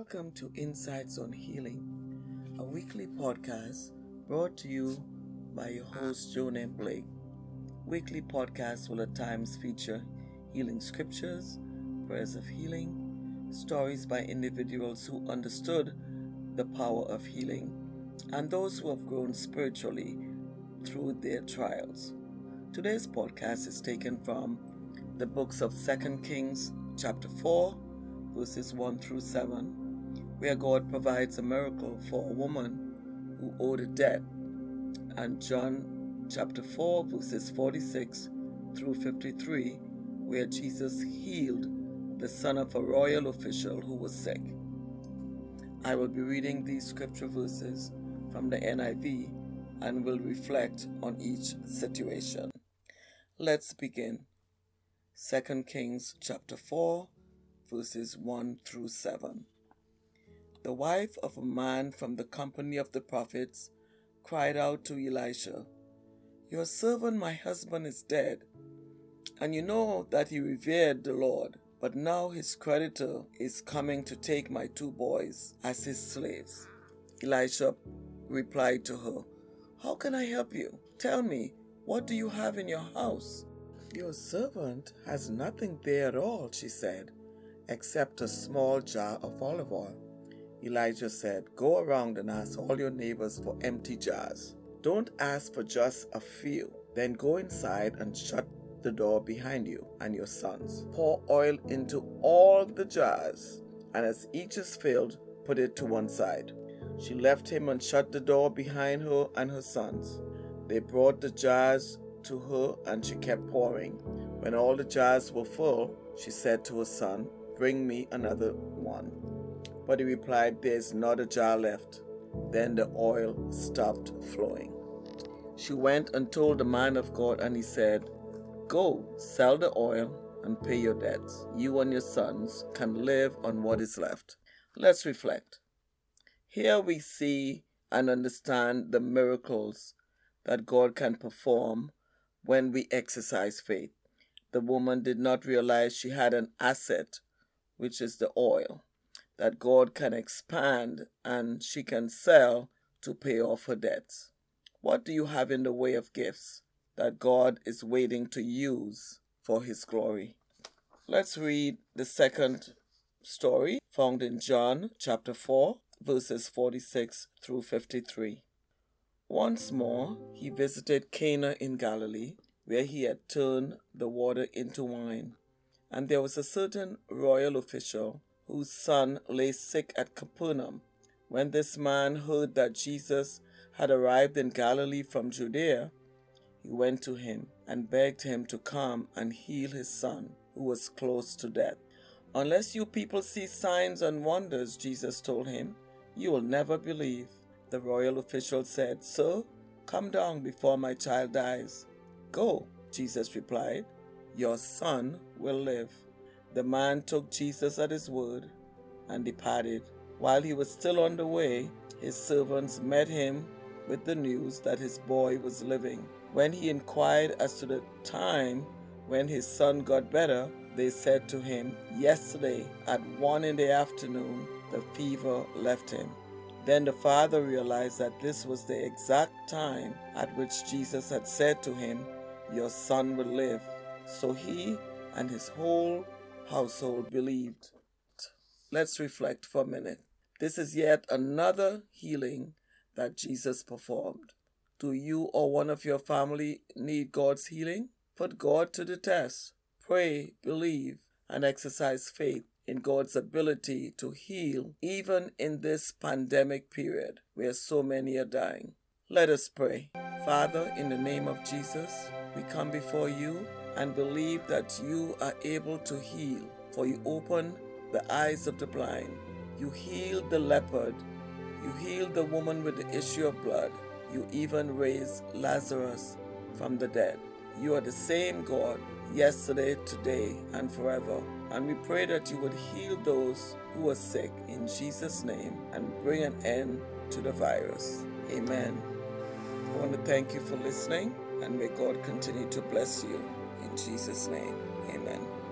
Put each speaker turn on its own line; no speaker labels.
Welcome to Insights on Healing, a weekly podcast brought to you by your host, Joan M. Blake. Weekly podcasts will at times feature healing scriptures, prayers of healing, stories by individuals who understood the power of healing, and those who have grown spiritually through their trials. Today's podcast is taken from the books of 2 Kings, chapter 4, verses 1 through 7 where God provides a miracle for a woman who owed a debt, and John chapter 4, verses 46 through 53, where Jesus healed the son of a royal official who was sick. I will be reading these scripture verses from the NIV and will reflect on each situation. Let's begin. 2 Kings chapter 4 verses 1 through 7. The wife of a man from the company of the prophets cried out to Elisha, Your servant, my husband, is dead, and you know that he revered the Lord. But now his creditor is coming to take my two boys as his slaves. Elisha replied to her, How can I help you? Tell me, what do you have in your house? Your servant has nothing there at all, she said, except a small jar of olive oil. Elijah said, Go around and ask all your neighbors for empty jars. Don't ask for just a few. Then go inside and shut the door behind you and your sons. Pour oil into all the jars, and as each is filled, put it to one side. She left him and shut the door behind her and her sons. They brought the jars to her, and she kept pouring. When all the jars were full, she said to her son, Bring me another one. But he replied, There is not a jar left. Then the oil stopped flowing. She went and told the man of God, and he said, Go, sell the oil and pay your debts. You and your sons can live on what is left. Let's reflect. Here we see and understand the miracles that God can perform when we exercise faith. The woman did not realize she had an asset, which is the oil, that God can expand and she can sell to pay off her debts. What do you have in the way of gifts that God is waiting to use for His glory? Let's read the second story found in John chapter 4, verses 46 through 53. Once more, he visited Cana in Galilee, where he had turned the water into wine. And there was a certain royal official whose son lay sick at Capernaum. When this man heard that Jesus had arrived in Galilee from Judea, he went to him and begged him to come and heal his son, who was close to death. Unless you people see signs and wonders, Jesus told him, you will never believe. The royal official said, Sir, come down before my child dies. Go, Jesus replied, your son will live. The man took Jesus at his word and departed. While he was still on the way, his servants met him with the news that his boy was living. When he inquired as to the time when his son got better, they said to him, Yesterday at one in the afternoon, the fever left him. Then the father realized that this was the exact time at which Jesus had said to him, Your son will live. So he and his whole household believed. Let's reflect for a minute. This is yet another healing that Jesus performed. Do you or one of your family need God's healing? Put God to the test. Pray, believe, and exercise faith in God's ability to heal even in this pandemic period where so many are dying. Let us pray. Father, in the name of Jesus, we come before you and believe that you are able to heal, for you open the eyes of the blind. You healed the leopard. You healed the woman with the issue of blood. You even raised Lazarus from the dead. You are the same God yesterday, today, and forever. And we pray that you would heal those who are sick in Jesus' name and bring an end to the virus. Amen. I want to thank you for listening and may God continue to bless you Jesus' name, amen.